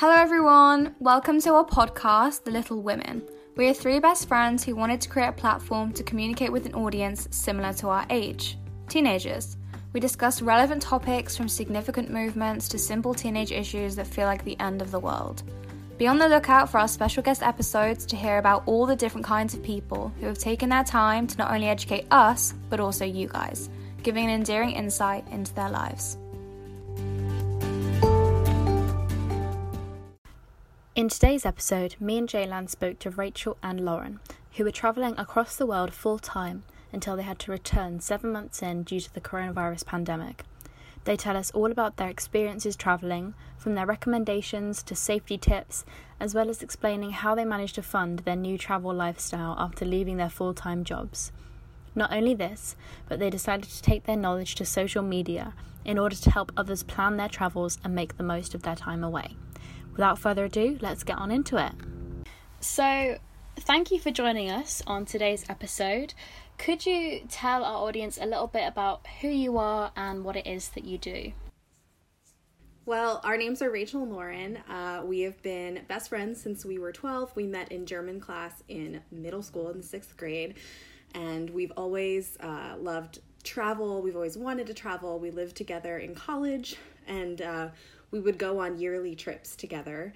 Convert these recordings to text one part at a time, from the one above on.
Hello, everyone. Welcome to our podcast, The Little Women. We are three best friends who wanted to create a platform to communicate with an audience similar to our age teenagers. We discuss relevant topics from significant movements to simple teenage issues that feel like the end of the world. Be on the lookout for our special guest episodes to hear about all the different kinds of people who have taken their time to not only educate us, but also you guys, giving an endearing insight into their lives. In today's episode, me and Jaylan spoke to Rachel and Lauren, who were travelling across the world full time until they had to return seven months in due to the coronavirus pandemic. They tell us all about their experiences travelling, from their recommendations to safety tips, as well as explaining how they managed to fund their new travel lifestyle after leaving their full time jobs. Not only this, but they decided to take their knowledge to social media in order to help others plan their travels and make the most of their time away without further ado, let's get on into it. So, thank you for joining us on today's episode. Could you tell our audience a little bit about who you are and what it is that you do? Well, our names are Rachel and Lauren. Uh, we have been best friends since we were 12. We met in German class in middle school in the sixth grade, and we've always uh, loved travel. We've always wanted to travel. We lived together in college, and uh, we would go on yearly trips together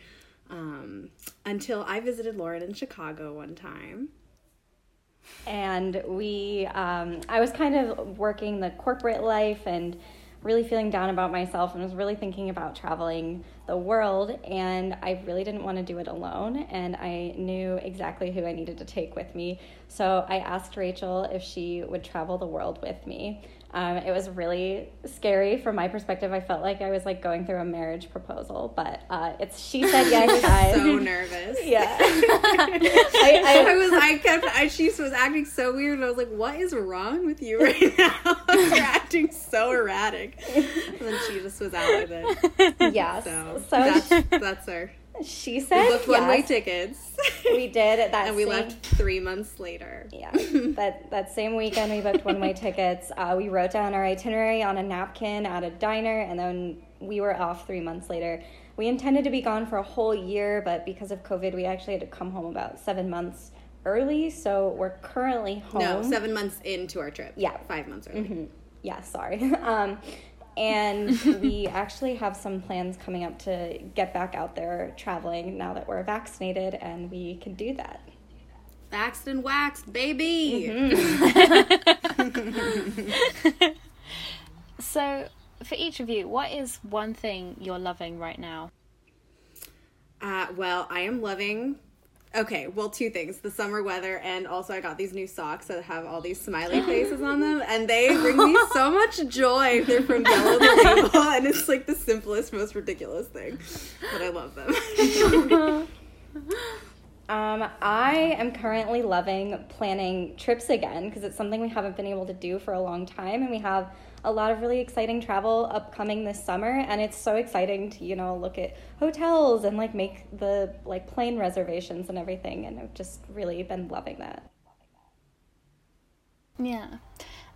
um, until I visited Lauren in Chicago one time. And we, um, I was kind of working the corporate life and really feeling down about myself and was really thinking about traveling the world and I really didn't want to do it alone and I knew exactly who I needed to take with me. So I asked Rachel if she would travel the world with me. Um, it was really scary from my perspective. I felt like I was like going through a marriage proposal, but uh, it's she said yes, guys. so nervous. Yeah, I, I, I, was. I kept. I, she was acting so weird, and I was like, "What is wrong with you right now? You're acting so erratic." And then she just was out with it. Yeah. So, so that's that's her. She said we booked yes. one way tickets. We did at that, and we left three months later. Yeah, that that same weekend we booked one way tickets. Uh, we wrote down our itinerary on a napkin at a diner, and then we were off three months later. We intended to be gone for a whole year, but because of COVID, we actually had to come home about seven months early. So we're currently home. No, seven months into our trip. Yeah, five months early. Mm-hmm. Yeah, sorry. Um, and we actually have some plans coming up to get back out there traveling now that we're vaccinated and we can do that. Vaxxed and waxed, baby! Mm-hmm. so, for each of you, what is one thing you're loving right now? Uh, well, I am loving Okay, well, two things: the summer weather, and also I got these new socks that have all these smiley faces on them, and they bring me so much joy. They're from Yellow the Label, and it's like the simplest, most ridiculous thing, but I love them. um, I am currently loving planning trips again because it's something we haven't been able to do for a long time, and we have a lot of really exciting travel upcoming this summer and it's so exciting to you know look at hotels and like make the like plane reservations and everything and I've just really been loving that. Yeah.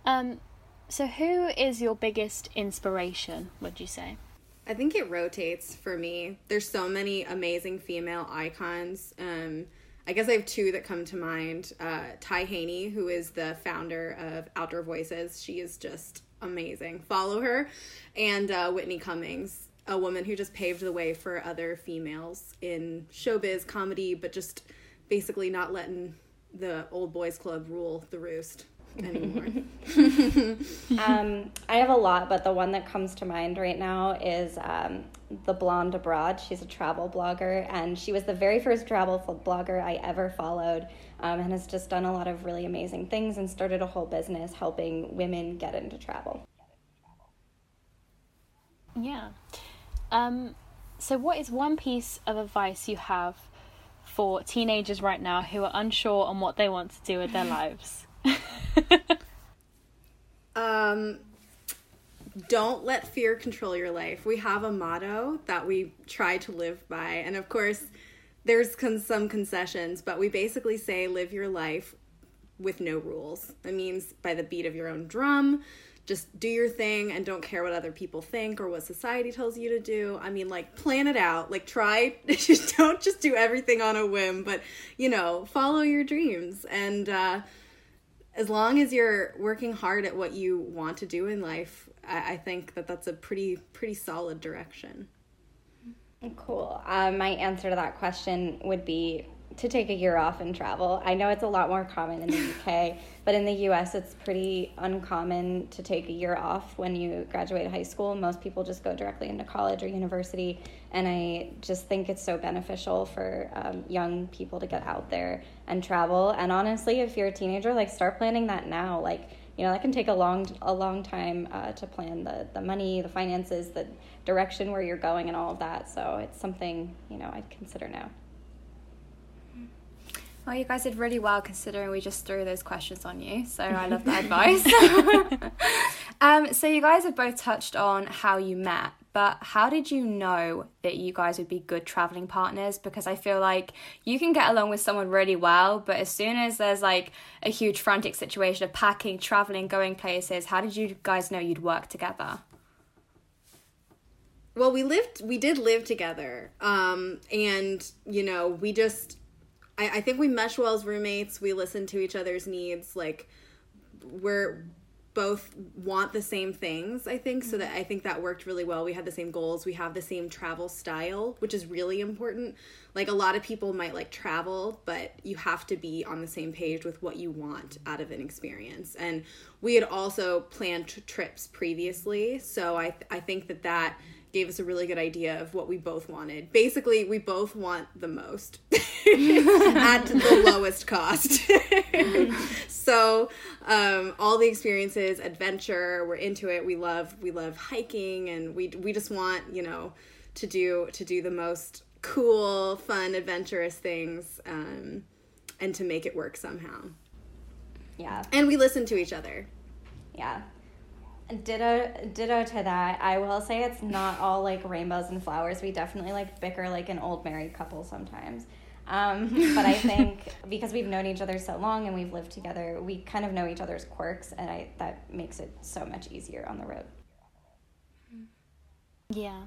Um so who is your biggest inspiration, would you say? I think it rotates for me. There's so many amazing female icons. Um I guess I have two that come to mind. Uh, Ty Haney, who is the founder of Outdoor Voices, she is just amazing. Follow her. And uh, Whitney Cummings, a woman who just paved the way for other females in showbiz, comedy, but just basically not letting the old boys club rule the roost anymore. um, I have a lot, but the one that comes to mind right now is um, the Blonde Abroad. She's a travel blogger, and she was the very first travel blogger I ever followed um, and has just done a lot of really amazing things and started a whole business helping women get into travel. Yeah. Um, so, what is one piece of advice you have for teenagers right now who are unsure on what they want to do with their lives? um, don't let fear control your life. We have a motto that we try to live by, and of course, there's con- some concessions, but we basically say live your life with no rules. That means by the beat of your own drum. just do your thing and don't care what other people think or what society tells you to do. I mean, like, plan it out. Like, try, don't just do everything on a whim, but, you know, follow your dreams. And uh, as long as you're working hard at what you want to do in life, I, I think that that's a pretty, pretty solid direction. Cool. Uh, my answer to that question would be to take a year off and travel. I know it's a lot more common in the UK, but in the US, it's pretty uncommon to take a year off when you graduate high school. Most people just go directly into college or university, and I just think it's so beneficial for um, young people to get out there and travel. And honestly, if you're a teenager, like start planning that now. Like you know that can take a long a long time uh, to plan the the money, the finances, the direction where you're going, and all of that. So it's something you know I'd consider now. Well, you guys did really well considering we just threw those questions on you. So I love that advice. um, so you guys have both touched on how you met, but how did you know that you guys would be good traveling partners? Because I feel like you can get along with someone really well, but as soon as there's like a huge frantic situation of packing, traveling, going places, how did you guys know you'd work together? Well, we lived, we did live together. Um, and, you know, we just, I, I think we mesh well as roommates. We listen to each other's needs. Like we're both want the same things i think so that mm-hmm. i think that worked really well. We had the same goals. We have the same travel style which is really important. Like a lot of people might like travel but you have to be on the same page with what you want out of an experience. And we had also planned t- trips previously so i i think that that gave us a really good idea of what we both wanted. Basically, we both want the most at the lowest cost. so, um, all the experiences, adventure, we're into it. We love we love hiking, and we we just want you know to do to do the most cool, fun, adventurous things, um, and to make it work somehow. Yeah, and we listen to each other. Yeah, Ditto, ditto to that. I will say it's not all like rainbows and flowers. We definitely like bicker like an old married couple sometimes. Um, but I think because we've known each other so long and we've lived together, we kind of know each other's quirks, and I that makes it so much easier on the road. Yeah.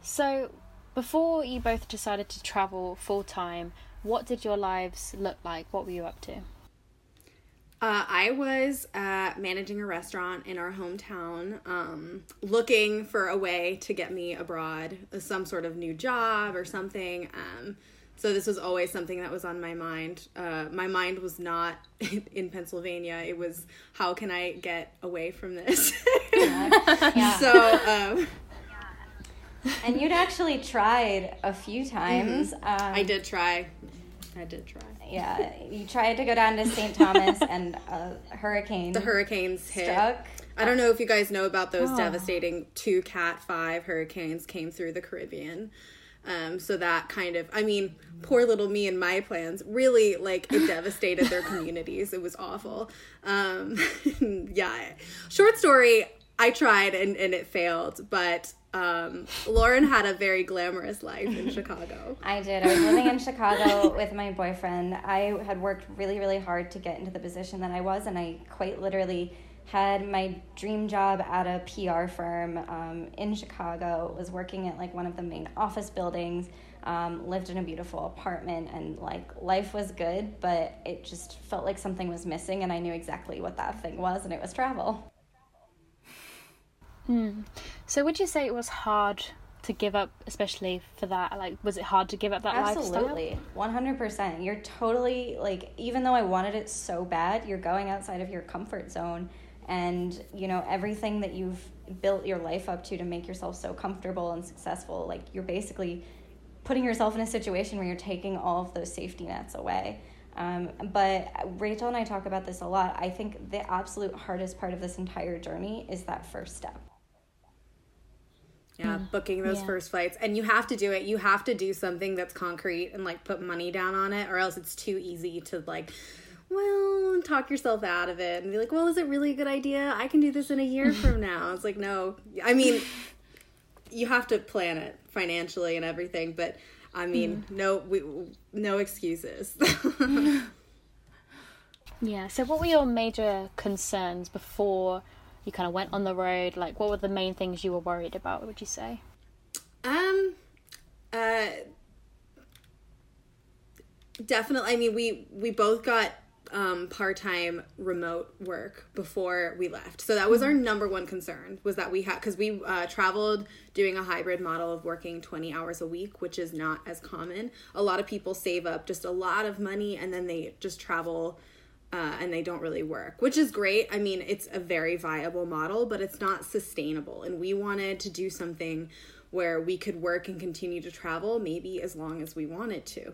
So, before you both decided to travel full time, what did your lives look like? What were you up to? Uh, I was uh, managing a restaurant in our hometown, um, looking for a way to get me abroad, uh, some sort of new job or something. Um, so this was always something that was on my mind. Uh, my mind was not in Pennsylvania. It was how can I get away from this? yeah. yeah. So. Um, and you'd actually tried a few times. Mm-hmm. I did try. I did try yeah, you tried to go down to St. Thomas and a hurricane. The hurricanes hit. Struck. I don't know if you guys know about those oh. devastating two Cat 5 hurricanes came through the Caribbean. Um, so that kind of, I mean, poor little me and my plans really like it devastated their communities. It was awful. Um, yeah. Short story, I tried and, and it failed, but um, Lauren had a very glamorous life in Chicago. I did. I was living in Chicago with my boyfriend. I had worked really, really hard to get into the position that I was, and I quite literally had my dream job at a PR firm um, in Chicago, was working at like one of the main office buildings, um, lived in a beautiful apartment, and like life was good, but it just felt like something was missing, and I knew exactly what that thing was, and it was travel. Hmm. So would you say it was hard to give up, especially for that? Like, was it hard to give up that? Absolutely. One hundred percent. You're totally like, even though I wanted it so bad, you're going outside of your comfort zone, and you know everything that you've built your life up to to make yourself so comfortable and successful. Like, you're basically putting yourself in a situation where you're taking all of those safety nets away. Um, but Rachel and I talk about this a lot. I think the absolute hardest part of this entire journey is that first step yeah, mm. booking those yeah. first flights. And you have to do it. You have to do something that's concrete and like put money down on it, or else it's too easy to like, well, talk yourself out of it and be like, well, is it really a good idea? I can do this in a year from now. It's like, no. I mean, you have to plan it financially and everything, but I mean, mm. no, we, no excuses. yeah. So, what were your major concerns before you kind of went on the road? Like, what were the main things you were worried about? Would you say? Um, uh, definitely. I mean, we we both got um, part-time remote work before we left so that was our number one concern was that we had because we uh, traveled doing a hybrid model of working 20 hours a week which is not as common a lot of people save up just a lot of money and then they just travel uh, and they don't really work which is great i mean it's a very viable model but it's not sustainable and we wanted to do something where we could work and continue to travel maybe as long as we wanted to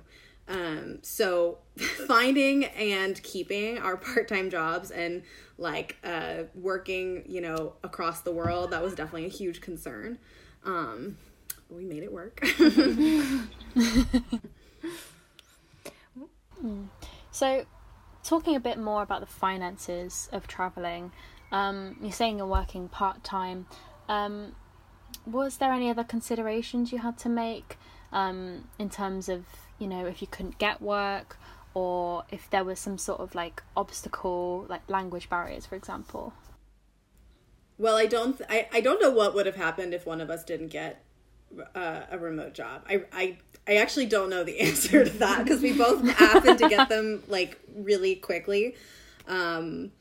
um, so finding and keeping our part-time jobs and like uh, working, you know, across the world, that was definitely a huge concern. Um, we made it work. so, talking a bit more about the finances of traveling, um, you're saying you're working part time. Um, was there any other considerations you had to make um, in terms of you know, if you couldn't get work or if there was some sort of like obstacle, like language barriers, for example? Well, I don't. Th- I, I don't know what would have happened if one of us didn't get uh, a remote job. I, I I actually don't know the answer to that because we both happened to get them like really quickly. Um,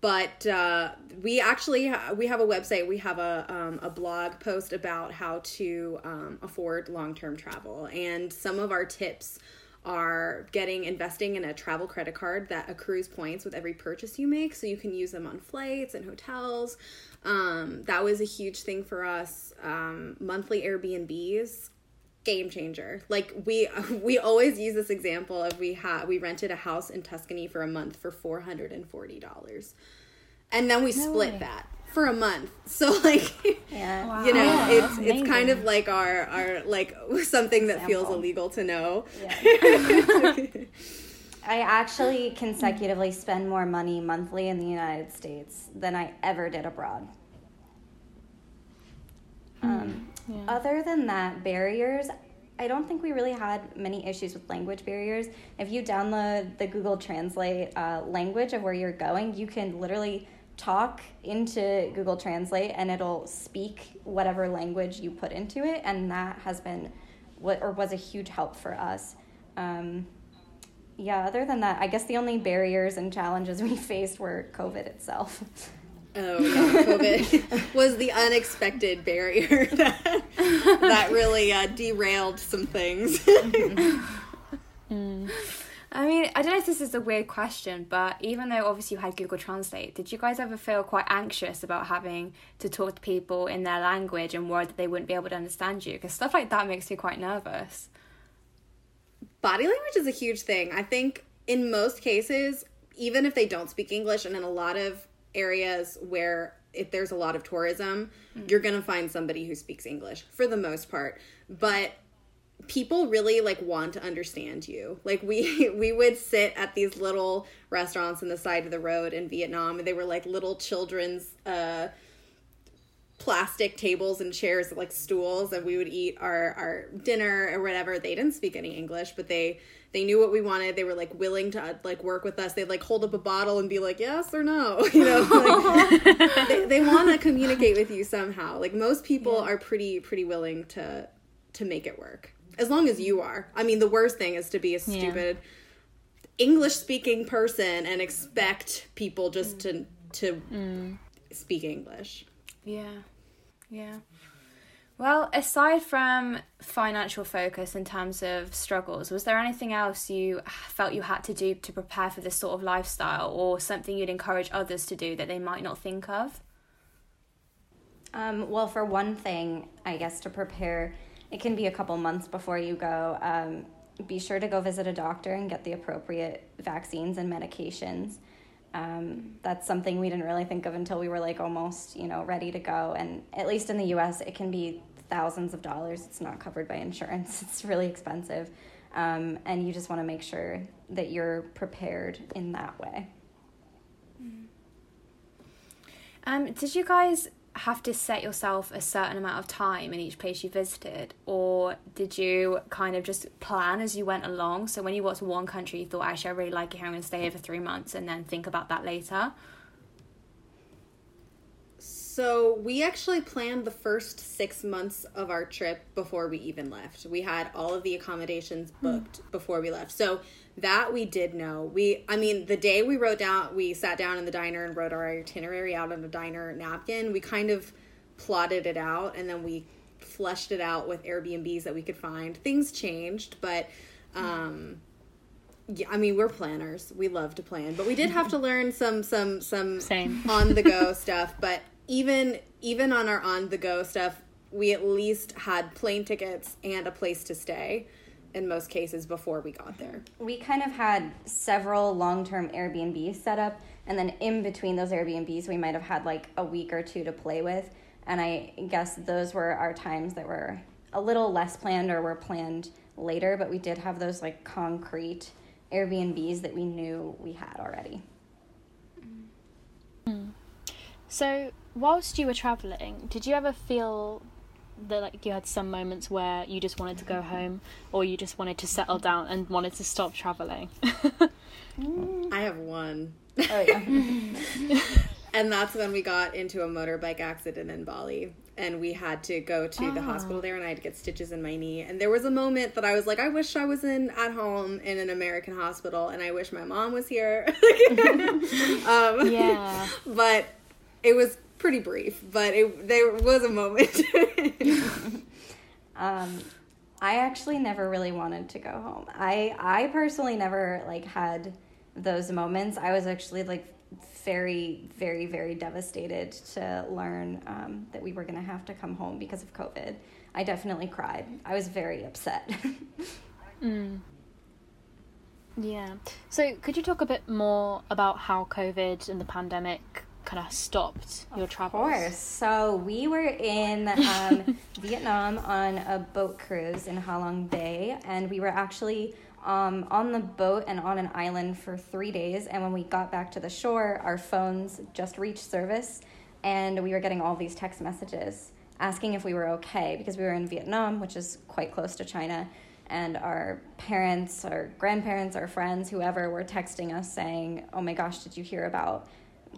but uh, we actually ha- we have a website. We have a, um, a blog post about how to um, afford long-term travel. And some of our tips are getting investing in a travel credit card that accrues points with every purchase you make so you can use them on flights and hotels. Um, that was a huge thing for us. Um, monthly airbnbs game changer. Like we we always use this example of we had we rented a house in Tuscany for a month for four hundred and forty dollars, and then we no split way. that for a month. So like, yeah. wow. you know, yeah, it's it's kind of like our our like something that feels illegal to know. Yeah. I actually consecutively spend more money monthly in the United States than I ever did abroad. Um, yeah. Other than that, barriers, I don't think we really had many issues with language barriers. If you download the Google Translate uh, language of where you're going, you can literally talk into Google Translate and it'll speak whatever language you put into it, and that has been what or was a huge help for us. Um, yeah, other than that, I guess the only barriers and challenges we faced were COVID itself. Oh, yeah, COVID was the unexpected barrier that, that really uh, derailed some things. mm. I mean, I don't know if this is a weird question, but even though obviously you had Google Translate, did you guys ever feel quite anxious about having to talk to people in their language and worried that they wouldn't be able to understand you? Because stuff like that makes me quite nervous. Body language is a huge thing. I think in most cases, even if they don't speak English, and in a lot of areas where if there's a lot of tourism, mm-hmm. you're going to find somebody who speaks English for the most part. But people really like want to understand you. Like we we would sit at these little restaurants on the side of the road in Vietnam and they were like little children's uh plastic tables and chairs like stools and we would eat our our dinner or whatever they didn't speak any english but they they knew what we wanted they were like willing to like work with us they'd like hold up a bottle and be like yes or no you know like, they, they want to communicate with you somehow like most people yeah. are pretty pretty willing to to make it work as long as you are i mean the worst thing is to be a stupid yeah. english speaking person and expect people just to to mm. speak english yeah. Yeah. Well, aside from financial focus in terms of struggles, was there anything else you felt you had to do to prepare for this sort of lifestyle or something you'd encourage others to do that they might not think of? Um, well, for one thing, I guess to prepare, it can be a couple months before you go. Um, be sure to go visit a doctor and get the appropriate vaccines and medications. Um, that's something we didn't really think of until we were like almost, you know, ready to go. And at least in the U.S., it can be thousands of dollars. It's not covered by insurance. It's really expensive, um, and you just want to make sure that you're prepared in that way. Um, did you guys have to set yourself a certain amount of time in each place you visited or did you kind of just plan as you went along so when you got to one country you thought actually i really like it here i'm going to stay here for three months and then think about that later So we actually planned the first six months of our trip before we even left. We had all of the accommodations booked hmm. before we left. So that we did know. We, I mean, the day we wrote down, we sat down in the diner and wrote our itinerary out on a diner napkin. We kind of plotted it out and then we fleshed it out with Airbnbs that we could find. Things changed, but um, yeah, I mean we're planners. We love to plan, but we did have to learn some some some Same. on the go stuff. But even even on our on the go stuff, we at least had plane tickets and a place to stay in most cases before we got there. We kind of had several long-term Airbnbs set up and then in between those Airbnbs we might have had like a week or two to play with and I guess those were our times that were a little less planned or were planned later, but we did have those like concrete Airbnbs that we knew we had already. Mm. So, whilst you were traveling, did you ever feel that like you had some moments where you just wanted to go home or you just wanted to settle down and wanted to stop traveling? I have one. Oh yeah. and that's when we got into a motorbike accident in Bali and we had to go to oh. the hospital there and I had to get stitches in my knee and there was a moment that I was like I wish I was in at home in an American hospital and I wish my mom was here um, yeah but it was pretty brief but it there was a moment um I actually never really wanted to go home I I personally never like had those moments I was actually like very, very, very devastated to learn um, that we were going to have to come home because of COVID. I definitely cried. I was very upset. mm. Yeah. So, could you talk a bit more about how COVID and the pandemic kind of stopped your travels? Of course. So, we were in um, Vietnam on a boat cruise in Ha Long Bay, and we were actually um, on the boat and on an island for three days. And when we got back to the shore, our phones just reached service, and we were getting all these text messages asking if we were okay because we were in Vietnam, which is quite close to China. And our parents, our grandparents, our friends, whoever were texting us saying, Oh my gosh, did you hear about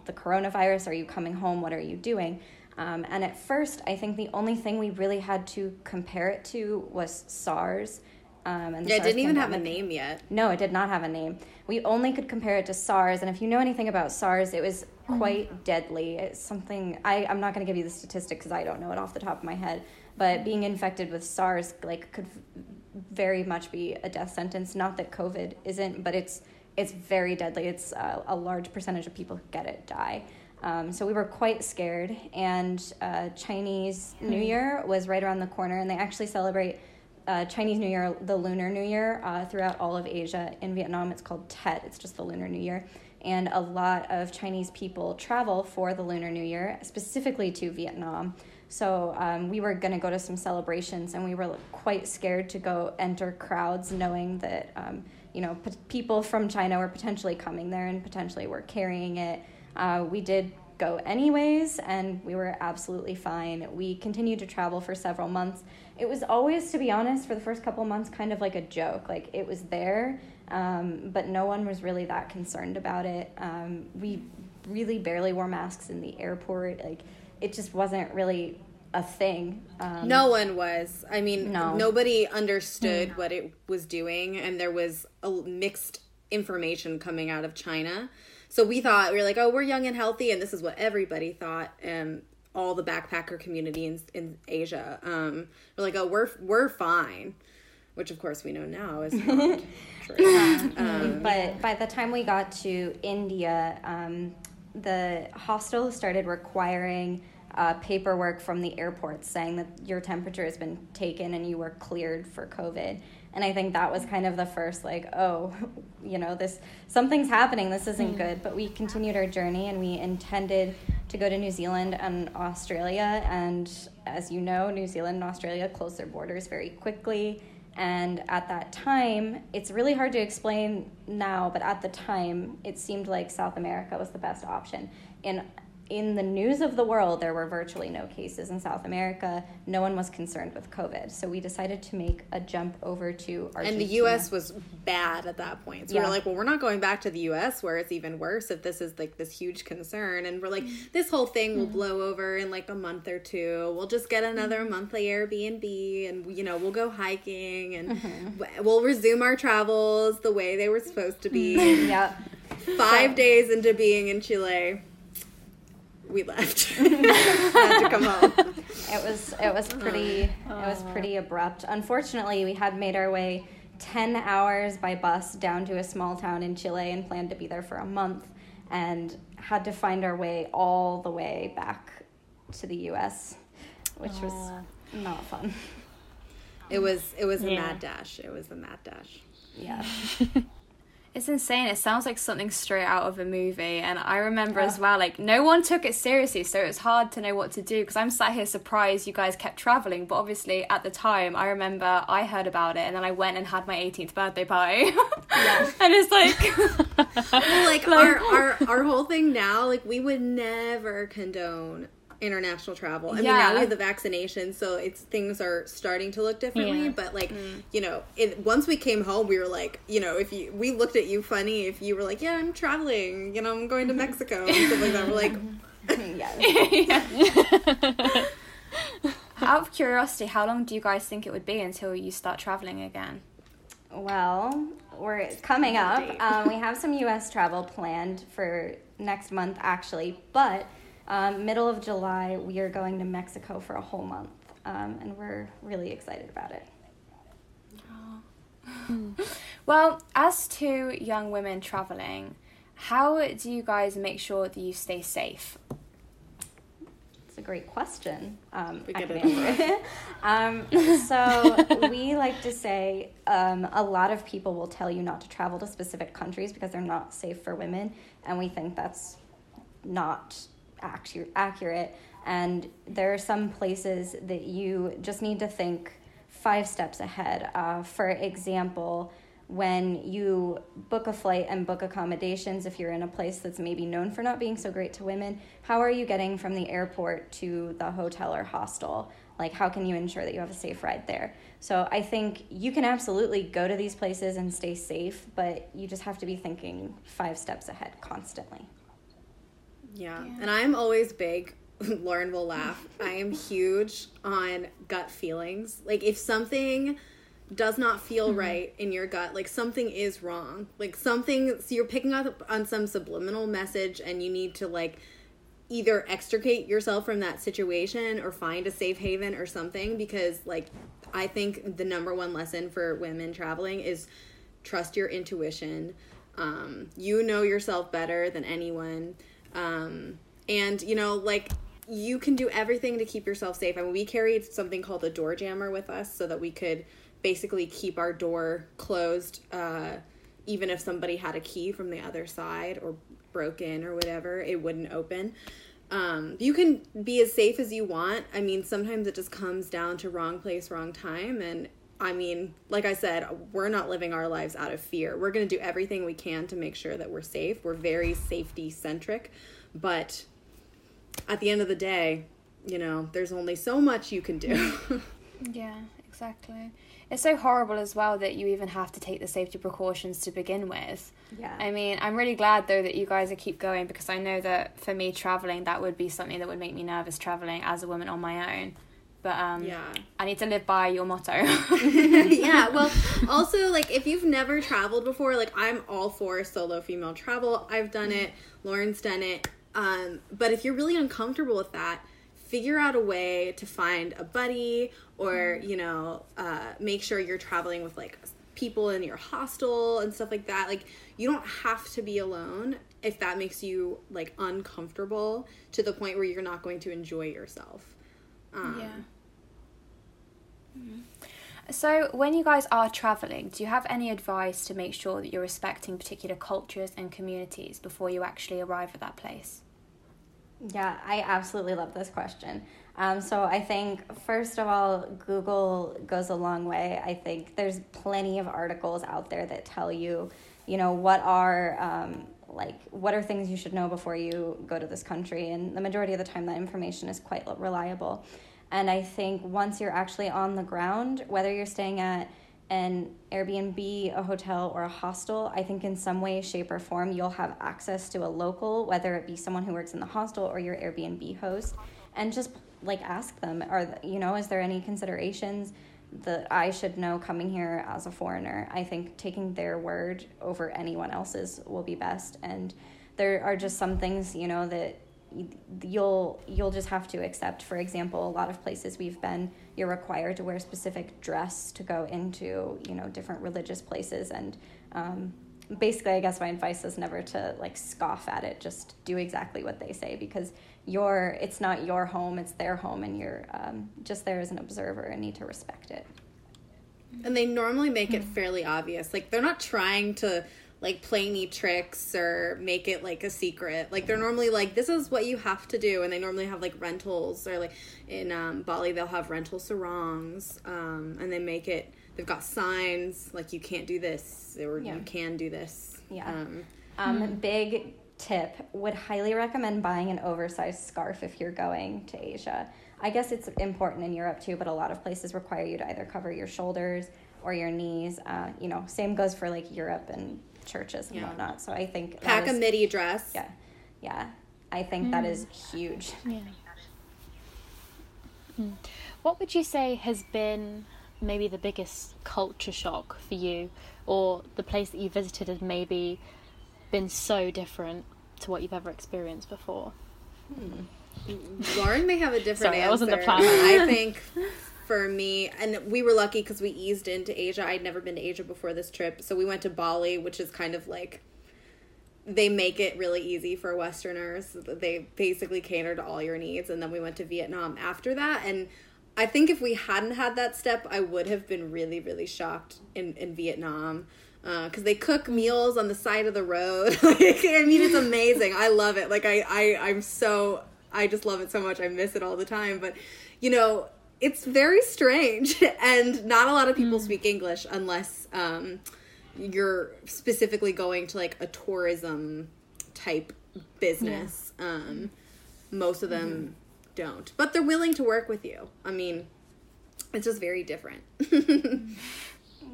the coronavirus? Are you coming home? What are you doing? Um, and at first, I think the only thing we really had to compare it to was SARS um, and yeah, it didn't even have a name yet. No, it did not have a name. We only could compare it to SARS, and if you know anything about SARS, it was quite mm. deadly. It's something I, I'm not going to give you the statistic because I don't know it off the top of my head. But being infected with SARS like could very much be a death sentence. Not that COVID isn't, but it's it's very deadly. It's uh, a large percentage of people who get it die. Um, so we were quite scared. And uh, Chinese New hmm. Year was right around the corner, and they actually celebrate uh, Chinese New Year, the Lunar New Year, uh, throughout all of Asia. In Vietnam, it's called Tet, it's just the Lunar New Year. And a lot of Chinese people travel for the Lunar New Year, specifically to Vietnam. So um, we were going to go to some celebrations, and we were quite scared to go enter crowds, knowing that um, you know p- people from China were potentially coming there and potentially were carrying it. Uh, we did go anyways, and we were absolutely fine. We continued to travel for several months. It was always, to be honest, for the first couple months, kind of like a joke. Like it was there, um, but no one was really that concerned about it. Um, we really barely wore masks in the airport. Like it just wasn't really a thing. Um, no one was. I mean, no. nobody understood what it was doing, and there was a mixed information coming out of China. So we thought we were like, oh, we're young and healthy, and this is what everybody thought. And all the backpacker community in, in Asia, um, we're like, oh, we're we're fine, which of course we know now is not true. Um, but by the time we got to India, um, the hostel started requiring uh, paperwork from the airport saying that your temperature has been taken and you were cleared for COVID. And i think that was kind of the first like oh you know this something's happening. This isn't mm. good. But we continued our journey and we intended to go to new zealand and australia. And as you know new zealand and australia closed their borders very quickly. And at that time it's really hard to explain now but at the time it seemed like south america was the best option. In in the news of the world, there were virtually no cases in South America. No one was concerned with COVID. So we decided to make a jump over to Argentina. And the U.S. was bad at that point. So we Yeah. were like, well, we're not going back to the U.S. where it's even worse if this is like this huge concern. And we're like, mm-hmm. this whole thing will mm-hmm. blow over in like a month or two. We'll just get mm-hmm. another monthly Airbnb and, you know, we'll go hiking and w- we'll resume our travels the way they were supposed to be. Yeah. Five days into being in Chile, we left. had to come home. It was it was pretty it was pretty abrupt. Unfortunately, we had made our way 10 hours by bus down to a small town in Chile and planned to be there for a month and had to find our way all the way back to the US, which was not fun. It was it was a mad dash. It was a mad dash. Yeah. It's insane. It sounds like something straight out of a movie. And I remember as well, like, no one took it seriously. So it was hard to know what to do because I'm sat here surprised you guys kept traveling. But obviously, at the time, I remember I heard about it and then I went and had my 18th birthday party. and it's like, Well, like our, our our whole thing now, like we would never condone international travel. I mean, now we have the vaccination, so it's things are starting to look differently. Yeah. But like, you know, it, once we came home, we were like, you know, if you we looked at you funny if you were like, yeah, I'm traveling, you know, I'm going to Mexico and stuff like that. We're like, yeah. out of curiosity, how long do you guys think it would be until you start traveling again? Well, we're it's coming up. Um, we have some U.S. travel planned for next month, actually, but um, middle of July we are going to Mexico for a whole month, um, and we're really excited about it. Well, as to young women traveling, how do you guys make sure that you stay safe? It's a great question. Um, We I get can it. answer it. um, so we like to say um, a lot of people will tell you not to travel to specific countries because they're not safe for women, and we think that's not actu- accurate. And there are some places that you just need to think five steps ahead. Uh, for example, when you book a flight and book accommodations, if you're in a place that's maybe known for not being so great to women, how are you getting from the airport to the hotel or hostel? Like, how can you ensure that you have a safe ride there? So, I think you can absolutely go to these places and stay safe, but you just have to be thinking five steps ahead constantly. Yeah. And I'm always big. Lauren will laugh. I am huge on gut feelings. Like if something does not feel right in your gut, like something is wrong. Like something so you're picking up on some subliminal message and you need to like either extricate yourself from that situation or find a safe haven or something because like I think the number one lesson for women traveling is trust your intuition. Um, you know yourself better than anyone. Um, and you know, like you can do everything to keep yourself safe. I mean, we carried something called a door jammer with us so that we could basically keep our door closed, uh, even if somebody had a key from the other side or broke in or whatever, it wouldn't open. Um, you can be as safe as you want. I mean, sometimes it just comes down to wrong place, wrong time. And I mean, like I said, we're not living our lives out of fear. We're going to do everything we can to make sure that we're safe. We're very safety centric. But at the end of the day, you know, there's only so much you can do. Yeah, exactly. It's so horrible as well that you even have to take the safety precautions to begin with. Yeah. I mean, I'm really glad though that you guys are keep going because I know that for me traveling that would be something that would make me nervous traveling as a woman on my own. But um Yeah. I need to live by your motto. yeah, well, also, like, if you've never traveled before, like, I'm all for solo female travel. I've done it, Lauren's done it. Um, but if you're really uncomfortable with that, figure out a way to find a buddy or, you know, uh, make sure you're traveling with, like, people in your hostel and stuff like that. Like, you don't have to be alone if that makes you, like, uncomfortable to the point where you're not going to enjoy yourself. Um, yeah. So, when you guys are traveling, do you have any advice to make sure that you're respecting particular cultures and communities before you actually arrive at that place? Yeah, I absolutely love this question. Um, so I think first of all, Google goes a long way. I think there's plenty of articles out there that tell you, you know, what are um, like what are things you should know before you go to this country? And the majority of the time that information is quite reliable. And i think once you're actually on the ground whether you're staying at an Airbnb, a hotel, or a hostel, I think in some way, shape, or form, you'll have access to a local, whether it be someone who works in the hostel or your Airbnb host, and just like ask them, are you know, is there any considerations that I should know coming here as a foreigner? I think taking their word over anyone else's will be best, and there are just some things you know that you'll you'll just have to accept. For example a lot of places we've been you're required to wear specific dress to go into you know different religious places. And um, basically i guess my advice is never to like scoff at it. Just do exactly what they say because your it's not your home it's their home and you're um, just there as an observer and need to respect it and they normally make it fairly obvious like they're not trying to like play me tricks or make it like a secret. Like they're normally like this is what you have to do, and they normally have like rentals or like in um, Bali they'll have rental sarongs, um, and they make it. They've got signs like you can't do this or yeah. you can do this. Yeah. Um, um, hmm. Big tip: would highly recommend buying an oversized scarf if you're going to Asia. I guess it's important in Europe too, but a lot of places require you to either cover your shoulders or your knees. Uh, you know, same goes for like Europe and churches and yeah. whatnot. So I think pack is, a midi dress. Yeah, yeah. I think mm. that is huge. Yeah. Mm. What would you say has been maybe the biggest culture shock for you, or the place that you visited has maybe been so different to what you've ever experienced before? Hmm. Lauren may have a different Sorry, answer. That wasn't the plan. I think for me, and we were lucky because we eased into Asia. I'd never been to Asia before this trip, so we went to Bali, which is kind of like they make it really easy for Westerners. They basically cater to all your needs, and then we went to Vietnam after that, and. I think if we hadn't had that step, I would have been really, really shocked in, in Vietnam because uh, they cook meals on the side of the road. like, I mean, it's amazing. I love it. Like I, I, I'm so, I just love it so much. I miss it all the time. But you know, it's very strange and not a lot of people mm. speak english unless um, you're specifically going to like a tourism type business yeah. um, most of them mm-hmm. don't but they're willing to work with you i mean it's just very different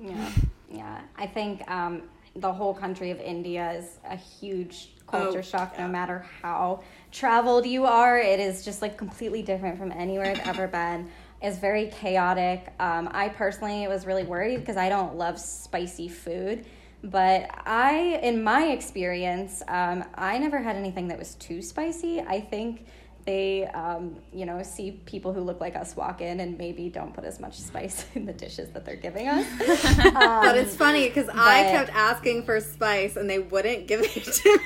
yeah yeah i think um, the whole country of india is a huge culture oh, shock yeah. no matter how traveled you are it is just like completely different from anywhere i've ever been It's very chaotic. Um, I personally was really worried because I don't love spicy food. But I, in my experience, um, I never had anything that was too spicy. I think they, um, you know, see people who look like us walk in and maybe don't put as much spice in the dishes that they're giving us. but it's funny because I kept asking for spice and they wouldn't give it to me.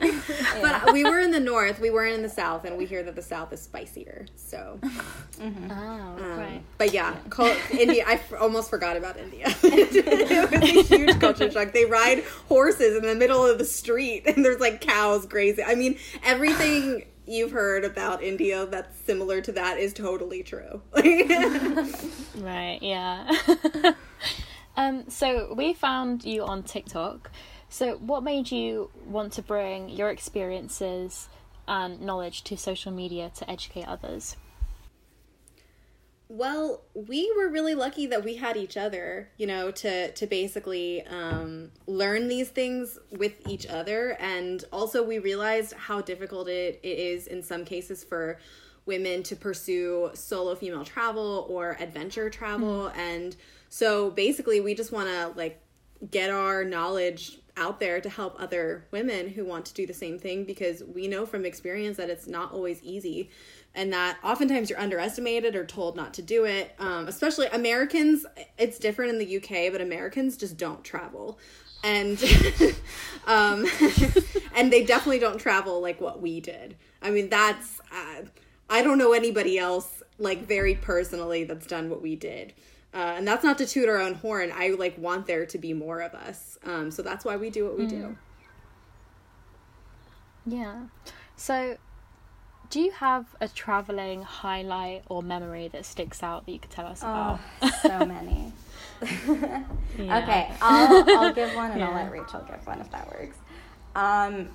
but we were in the north, we weren't in the south, and we hear that the south is spicier. So, mm-hmm. oh, um, right. But yeah, yeah. India. I f- almost forgot about India. it was a huge culture shock. They ride horses in the middle of the street, and there's like cows grazing. I mean, everything you've heard about India that's similar to that is totally true. right. Yeah. um. So we found you on TikTok. So, what made you want to bring your experiences and knowledge to social media to educate others? Well, we were really lucky that we had each other, you know, to to basically um, learn these things with each other, and also we realized how difficult it, it is in some cases for women to pursue solo female travel or adventure travel, mm-hmm. and so basically we just want to like get our knowledge out there to help other women who want to do the same thing because we know from experience that it's not always easy and that oftentimes you're underestimated or told not to do it um, especially americans it's different in the uk but americans just don't travel and um, and they definitely don't travel like what we did i mean that's uh, i don't know anybody else like very personally that's done what we did uh, and that's not to toot our own horn. I like want there to be more of us. Um, so that's why we do what we mm. do. Yeah. So, do you have a traveling highlight or memory that sticks out that you could tell us oh, about? so many. yeah. Okay, I'll I'll give one and yeah. I'll let Rachel give one if that works. Um,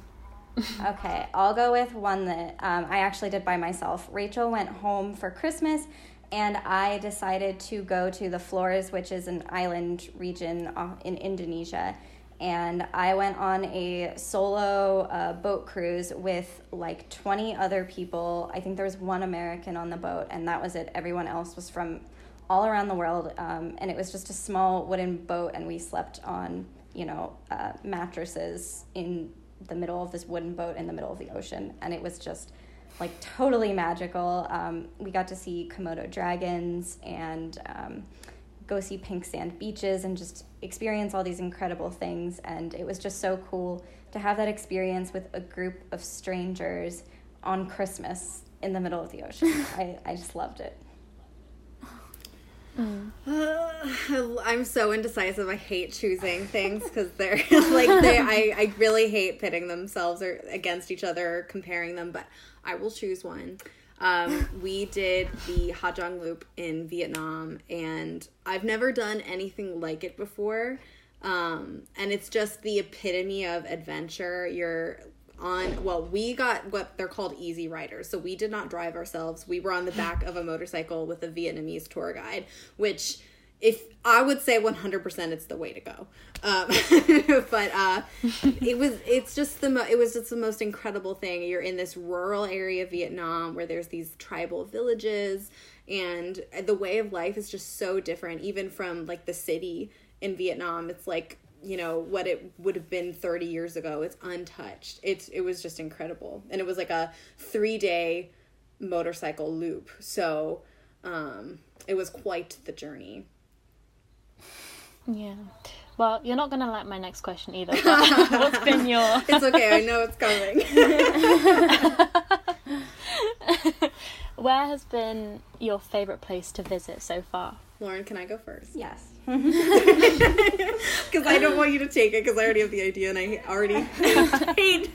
okay, I'll go with one that um, I actually did by myself. Rachel went home for Christmas, and I decided to go to the Flores, which is an island region uh, in Indonesia. And I went on a solo uh, boat cruise with like 20 other people. I think there was one American on the boat, and that was it. Everyone else was from all around the world. Um, and it was just a small wooden boat, and we slept on, you know, uh, mattresses in the middle of this wooden boat in the middle of the ocean. And it was just like totally magical. Um, we got to see Komodo dragons and um, go see pink sand beaches and just experience all these incredible things. And it was just so cool to have that experience with a group of strangers on Christmas in the middle of the ocean. I, I just loved it. Mm. Uh, I'm so indecisive. I hate choosing things because they're like they. I, I really hate pitting themselves or against each other, or comparing them. But I will choose one. Um, we did the Ha Loop in Vietnam, and I've never done anything like it before. Um, and it's just the epitome of adventure. You're on well we got what they're called easy riders so we did not drive ourselves we were on the back of a motorcycle with a vietnamese tour guide which if i would say 100% it's the way to go. Um, but uh, it was it's just the mo- it was just the most incredible thing. You're in this rural area of vietnam where there's these tribal villages and the way of life is just so different. Even from like the city in vietnam it's like you know what it would have been 30 years ago it's untouched. It's it was just incredible. And it was like a three day motorcycle loop. So um it was quite the journey yeah. Well you're not gonna like my next question either what's been your it's okay i know it's coming. Where has been your favorite place to visit so far? Lauren can i go first? Yes. Because I don't want you to take it because I already have the idea and I already hate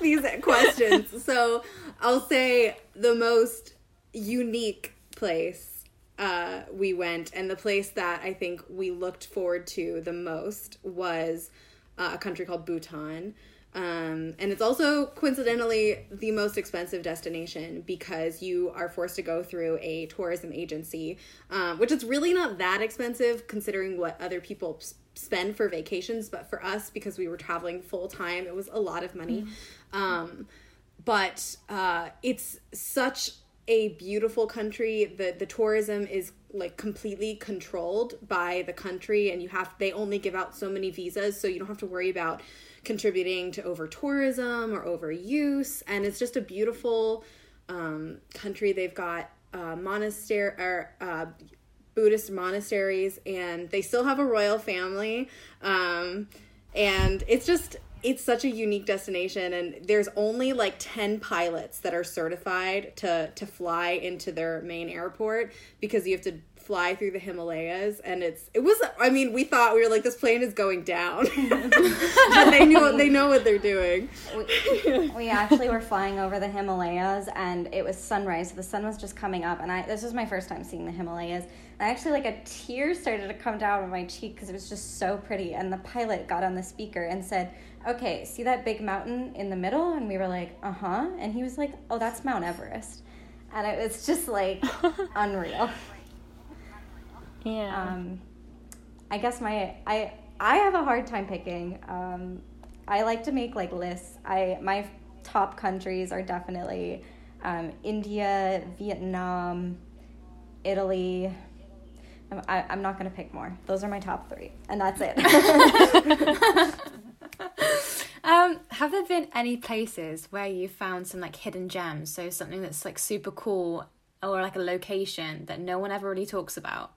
these questions. So I'll say the most unique place uh, we went and the place that I think we looked forward to the most was uh, a country called Bhutan. Um, and it's also coincidentally the most expensive destination because you are forced to go through a tourism agency, um, which is really not that expensive considering what other people spend for vacations. But for us, because we were traveling full time, it was a lot of money. Mm-hmm. Um, but uh, it's such a beautiful country. The the tourism is like completely controlled by the country, and you have they only give out so many visas, so you don't have to worry about contributing to over tourism or overuse. And it's just a beautiful um, country. They've got uh, monastery or uh, Buddhist monasteries, and they still have a royal family. Um, and it's just it's such a unique destination and there's only like 10 pilots that are certified to to fly into their main airport because you have to fly through the Himalayas, and it's it was. I mean, we thought we were like this plane is going down, but they knew they know what they're doing. We, we, actually were flying over the Himalayas, and it was sunrise. So the sun was just coming up, and I this was my first time seeing the Himalayas. And I actually like a tear started to come down on my cheek because it was just so pretty. And the pilot got on the speaker and said, "Okay, see that big mountain in the middle?" And we were like, "Uh huh." And he was like, "Oh, that's Mount Everest." And it was just like unreal. Yeah. Um, I guess my I I have a hard time picking. Um, I like to make like lists. I my top countries are definitely um, India, Vietnam, Italy. I'm, I, I'm not gonna pick more. Those are my top three, and that's it. um, have there been any places where you found some like hidden gems? So something that's like super cool, or like a location that no one ever really talks about?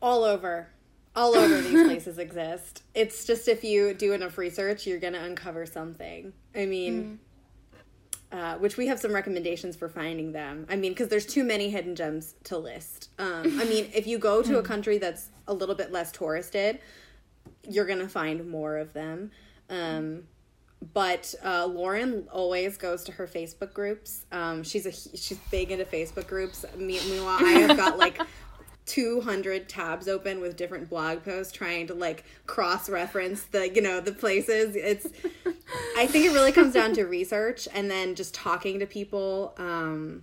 All over. All over these places exist. It's just if you do enough research you're gonna uncover something. I mean mm. uh, which we have some recommendations for finding them. I mean because there's too many hidden gems to list. Um, i mean if you go to a mm. country that's a little bit less touristed you're gonna find more of them um, but uh, Lauren always goes to her Facebook groups. Um, she's a she's big into Facebook groups. Meanwhile, I have got like 200 tabs open with different blog posts trying to like cross reference the you know the places it's i think it really comes down to research and then just talking to people um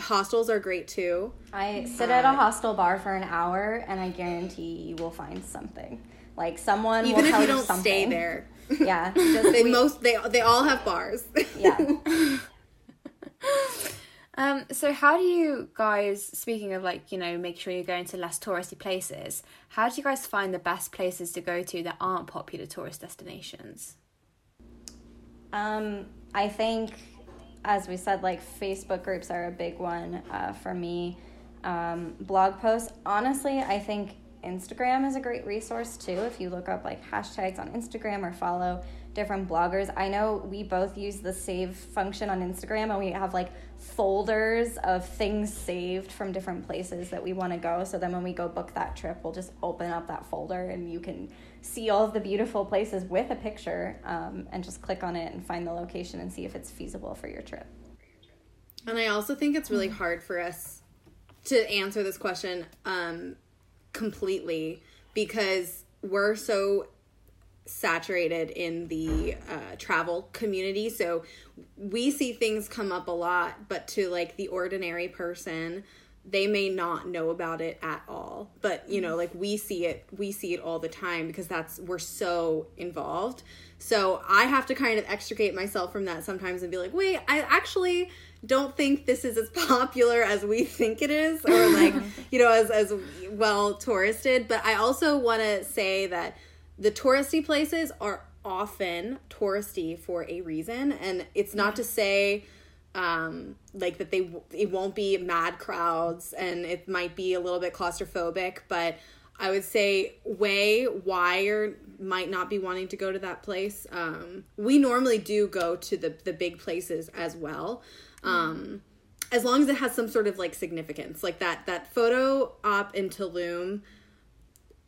hostels are great too I sit at a hostel bar for an hour and I guarantee you will find something. Like someone even will if tell you don't something. stay there Yeah. Just they most they they all have bars yeah. Um, so how do you guys, speaking of like, you know, make sure you're going to less touristy places, how do you guys find the best places to go to that aren't popular tourist destinations? Um, I think, as we said, like Facebook groups are a big one uh, for me. Um, blog posts, honestly, I think Instagram is a great resource too. If you look up like hashtags on Instagram or follow different bloggers, I know we both use the save function on Instagram and we have like folders of things saved from different places that we want to go. So then when we go book that trip, we'll just open up that folder and you can see all of the beautiful places with a picture um, and just click on it and find the location and see if it's feasible for your trip. And I also think it's really hard for us to answer this question um, completely because we're so saturated in the uh, travel community. So we see things come up a lot, but to like the ordinary person, they may not know about it at all. But you know, like we see it, we see it all the time because that's we're so involved. So I have to kind of extricate myself from that sometimes and be like, wait, I actually don't think this is as popular as we think it is or like you know as as well touristed. But i also want to say that the touristy places are often touristy for a reason. And it's not to say um like that they it won't be mad crowds and it might be a little bit claustrophobic but i would say way why you might not be wanting to go to that place um we normally do go to the the big places as well um as long as it has some sort of like significance like that that photo op in tulum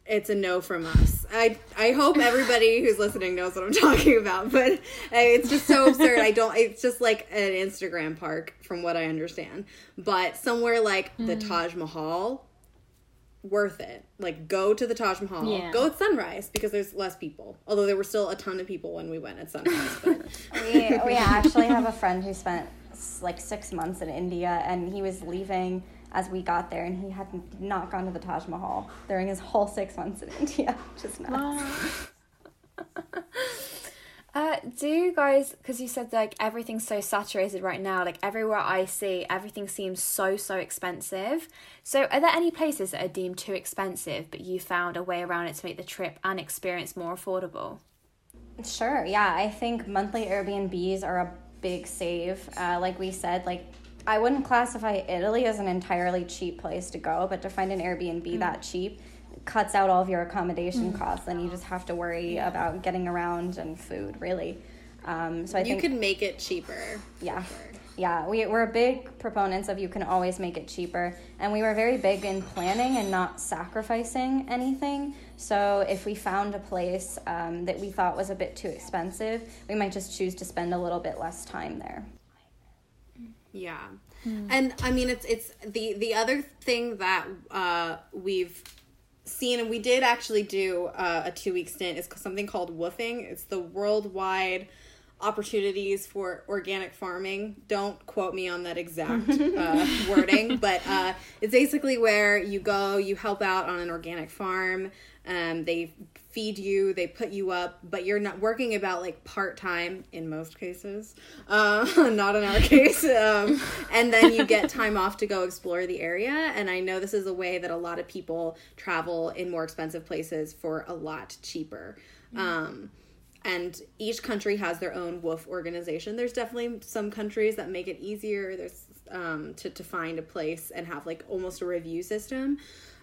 it's a no from us. I I hope everybody who's listening knows what I'm talking about, but it's just so absurd. I don't. It's just like an Instagram park, from what I understand. But somewhere like the Taj Mahal, worth it. Like go to the Taj Mahal. Yeah. Go at sunrise because there's less people. Although there were still a ton of people when we went at sunrise. But we, we actually have a friend who spent like six months in India and he was leaving as we got there and he had not gone to the Taj Mahal during his whole six months in India. Just nuts. Uh, do you guys, because you said like everything's so saturated right now, like everywhere I see, everything seems so, so expensive. So, are there any places that are deemed too expensive, but you found a way around it to make the trip and experience more affordable? Sure, yeah. I think monthly Airbnbs are a big save. Uh, like we said, like I wouldn't classify Italy as an entirely cheap place to go, but to find an Airbnb that cheap cuts out all of your accommodation costs. Then you just have to worry about getting around and food, really. Um, so I you think could make it cheaper. yeah. Yeah, we, we're big proponents of you can always make it cheaper. And we were very big in planning and not sacrificing anything. So if we found a place um, that we thought was a bit too expensive, we might just choose to spend a little bit less time there. Yeah. And I mean it's it's the the other thing that uh we've seen and we did actually do uh, a 2 week stint is something called WWOOFing. It's the worldwide opportunities for organic farming. Don't quote me on that exact uh, wording, but uh, it's basically where you go, you help out on an organic farm. Um, they feed you, they put you up, but you're not working about like part time in most cases, uh, not in our case. Um, and then you get time off to go explore the area. And I know this is a way that a lot of people travel in more expensive places for a lot cheaper. Um, and each country has their own WWOOF organization there's definitely some countries that make it easier there's um, to, to find a place and have like almost a review system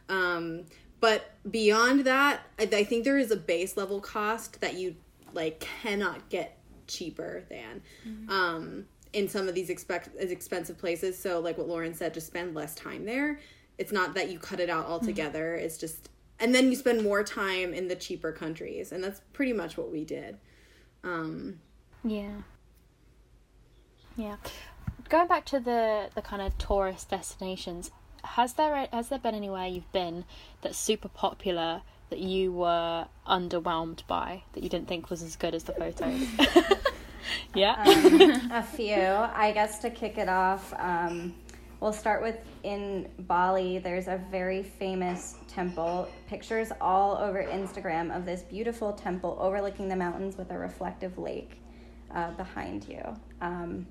um, but beyond that I, I think there is a base level cost that you like cannot get cheaper than um, in some of these expect expensive places. So like what lauren said just spend less time there. It's not that you cut it out altogether. It's just and then you spend more time in the cheaper countries. And that's pretty much what we did. Um Yeah. Yeah. Going back to the the kind of tourist destinations, has there has there been anywhere you've been that's super popular that you were underwhelmed by that you didn't think was as good as the photos? yeah, um, a few. I guess to kick it off, um, we'll start with in Bali. There's a very famous temple. Pictures all over Instagram of this beautiful temple overlooking the mountains with a reflective lake uh, behind you. Um,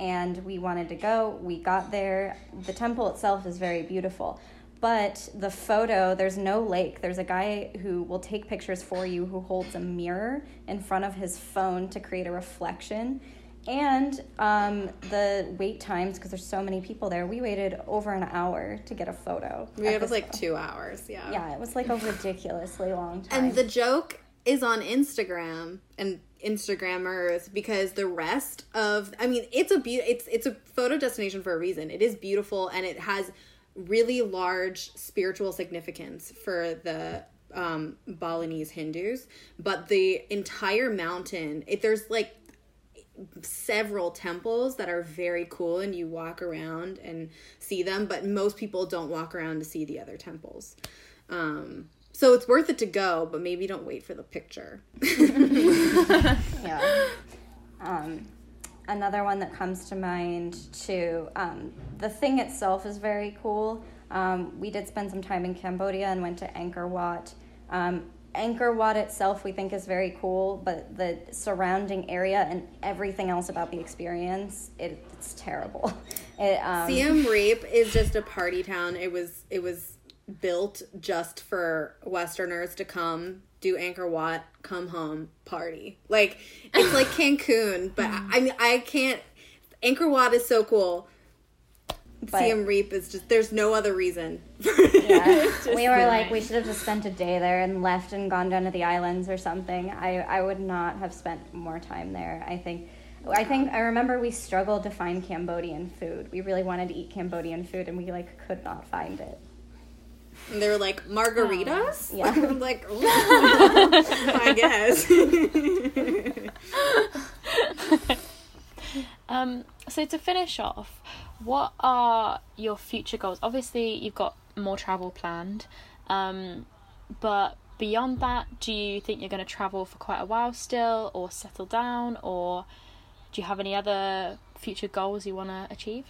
and we wanted to go. We got there. The temple itself is very beautiful. But the photo, there's no lake. There's a guy who will take pictures for you who holds a mirror in front of his phone to create a reflection. And um, the wait times, because there's so many people there, we waited over an hour to get a photo. We was like photo. two hours, yeah. Yeah, it was like a ridiculously long time. And the joke is on Instagram and Instagrammers because the rest of I mean it's a be- it's it's a photo destination for a reason. It is beautiful and it has really large spiritual significance for the um Balinese Hindus, but the entire mountain, it there's like several temples that are very cool and you walk around and see them, but most people don't walk around to see the other temples. Um so it's worth it to go, but maybe don't wait for the picture. yeah. Um, another one that comes to mind too. Um, the thing itself is very cool. Um, we did spend some time in Cambodia and went to Angkor Wat. Um, Angkor Wat itself we think is very cool, but the surrounding area and everything else about the experience, it, it's terrible. It, um, Siem Reap is just a party town. It was it was built just for Westerners to come do Angkor Wat, come home, party. Like it's like Cancun, but hmm. I mean I can't. Angkor Wat is so cool. But, Siem Reap is just there's no other reason. yeah, we were like we should have just spent a day there and left and gone down to the islands or something. I I would not have spent more time there. I think. I think I remember we struggled to find Cambodian food. We really wanted to eat Cambodian food and we like could not find it. And they were like margaritas. Oh, yeah, I'm like, I guess. um, so to finish off, what are your future goals? Obviously, you've got more travel planned, um, but beyond that, do you think you're going to travel for quite a while still, or settle down, or do you have any other future goals you want to achieve?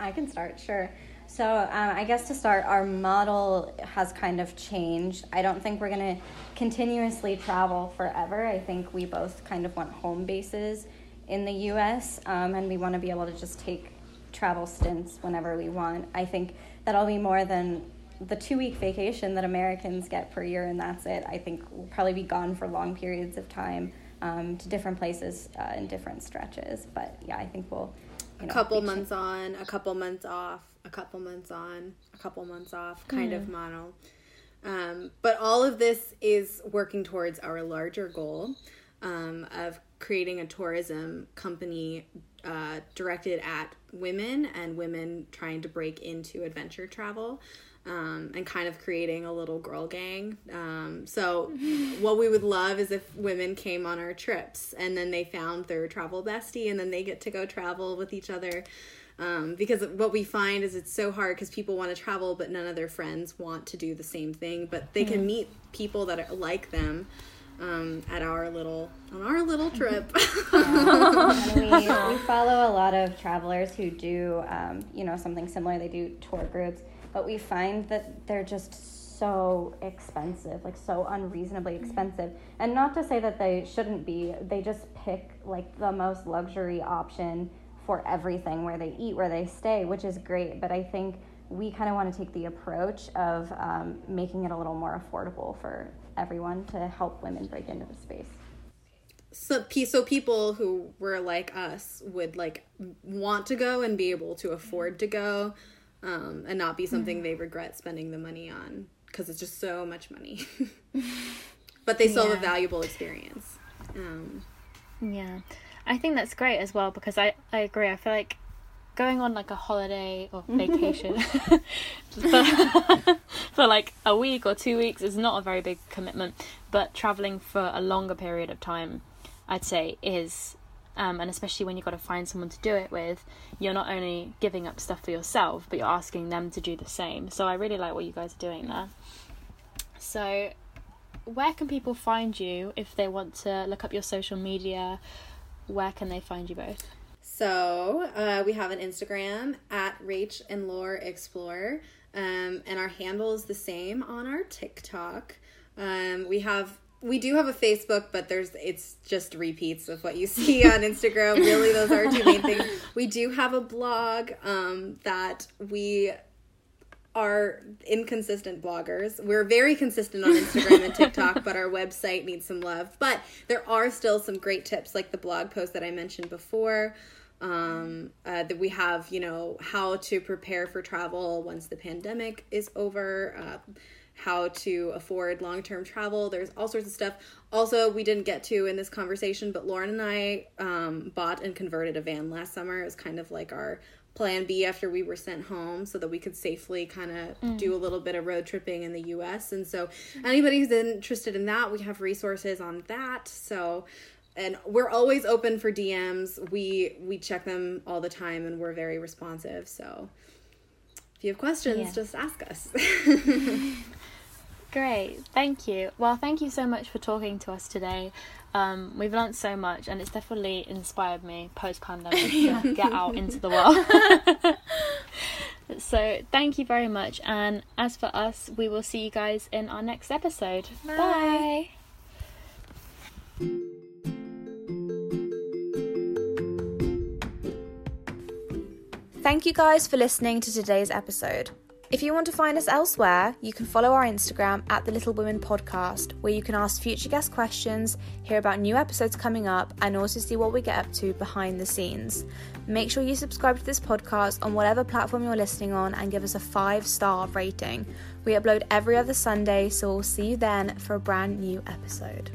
I can start, sure. So um, I guess to start, our model has kind of changed. I don't think we're going to continuously travel forever. I think we both kind of want home bases in the U.S. Um, and we want to be able to just take travel stints whenever we want. I think that'll be more than the two week vacation that Americans get per year, and that's it. I think we'll probably be gone for long periods of time um, to different places uh, in different stretches. But yeah, I think we'll. You know, a couple months on, a couple months off a couple months on, a couple months off kind mm. of model. Um, but all of this is working towards our larger goal um, of creating a tourism company uh, directed at women and women trying to break into adventure travel. Um, and kind of creating a little girl gang. Um, so, what we would love is if women came on our trips and then they found their travel bestie and then they get to go travel with each other. Um, because what we find is it's so hard because people want to travel, but none of their friends want to do the same thing. But they can hmm. meet people that are like them um, at our little on our little trip. and we, we follow a lot of travelers who do um, you know something similar. They do tour groups, but we find that they're just so expensive, like so unreasonably hmm. expensive. And not to say that they shouldn't be. They just pick like the most luxury option for everything where they eat, where they stay, which is great. But I think we kind of want to take the approach of um, making it a little more affordable for everyone to help women break into the space. So, so people who were like us would like want to go and be able to afford to go, um, and not be something mm-hmm. they regret spending the money on because it's just so much money. but they still yeah. have a valuable experience. Um, yeah. I think that's great as well because I, I agree. I feel like going on like a holiday or vacation for, for like a week or two weeks is not a very big commitment, but traveling for a longer period of time, I'd say, is Um, and especially when you've got to find someone to do it with, you're not only giving up stuff for yourself, but you're asking them to do the same. So I really like what you guys are doing there. So, where can people find you if they want to look up your social media? Where can they find you both? So uh, we have an Instagram at Rach and Laur Explore, um, and our handle is the same on our TikTok. Um, we have we do have a Facebook, but there's it's just repeats of what you see on Instagram. really, those are two main things. We do have a blog um, that we are inconsistent bloggers. We're very consistent on Instagram and TikTok, but our website needs some love. But there are still some great tips, like the blog post that I mentioned before. Um, uh, that we have, you know, how to prepare for travel once the pandemic is over. Uh, how to afford long term travel. There's all sorts of stuff. Also, we didn't get to in this conversation, but Lauren and I um, bought and converted a van last summer. It was kind of like our plan B after we were sent home so that we could safely kind of mm. do a little bit of road tripping in the US. And so, anybody who's interested in that, we have resources on that. So, and we're always open for DMs. We we check them all the time and we're very responsive. So, if you have questions, yeah. just ask us. Great, thank you. Well, thank you so much for talking to us today. Um, we've learned so much, and it's definitely inspired me post pandemic to get out into the world. so, thank you very much. And as for us, we will see you guys in our next episode. Bye. Bye. Thank you guys for listening to today's episode. If you want to find us elsewhere, you can follow our Instagram at the Little Women Podcast, where you can ask future guest questions, hear about new episodes coming up, and also see what we get up to behind the scenes. Make sure you subscribe to this podcast on whatever platform you're listening on and give us a five star rating. We upload every other Sunday, so we'll see you then for a brand new episode.